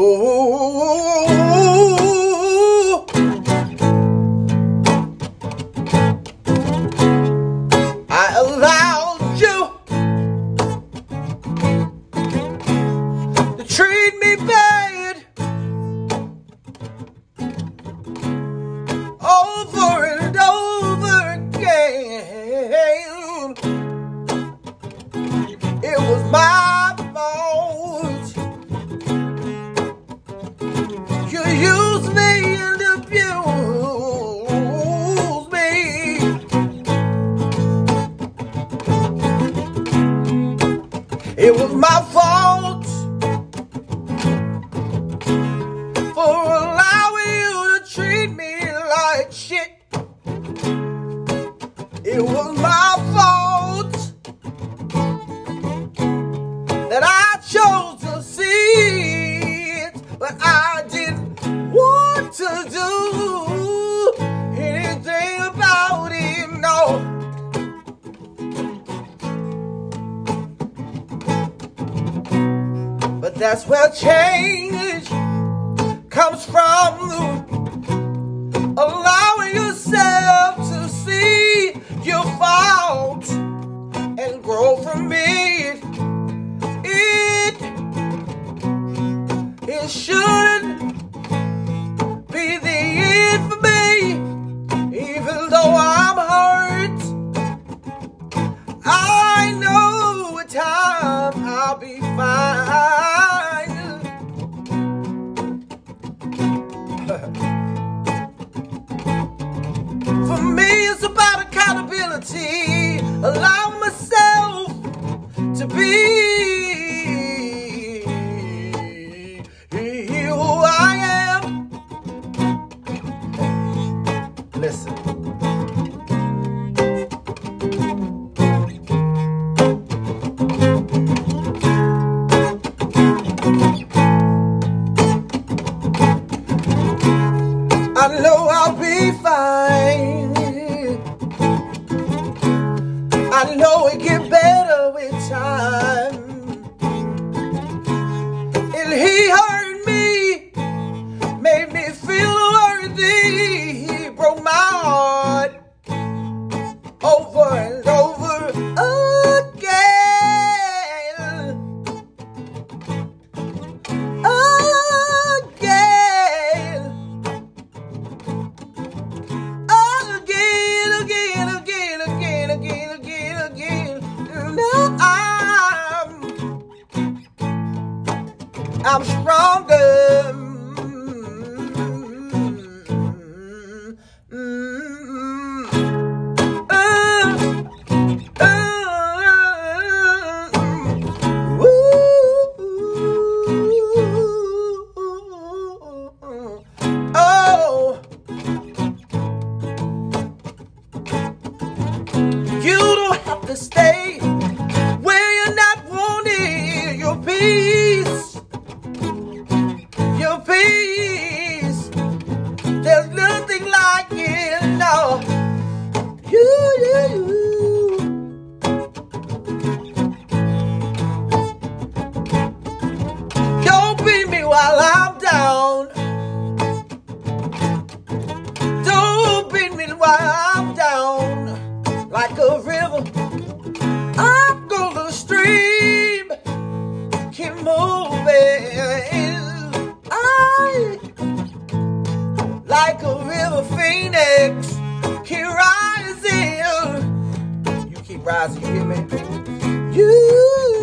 oh, It was my fault for allowing you to treat me like shit. It was my that's where change comes from allowing yourself to see your fault and grow from it. It, it shouldn't be the end for me, even though I'm hurt. I know with time I'll be fine. Accountability. I know it get better with time. While I'm down. Don't beat me while I'm down like a river. I'm gonna stream, keep moving. I like a river phoenix, keep rising. You keep rising, you hear me? You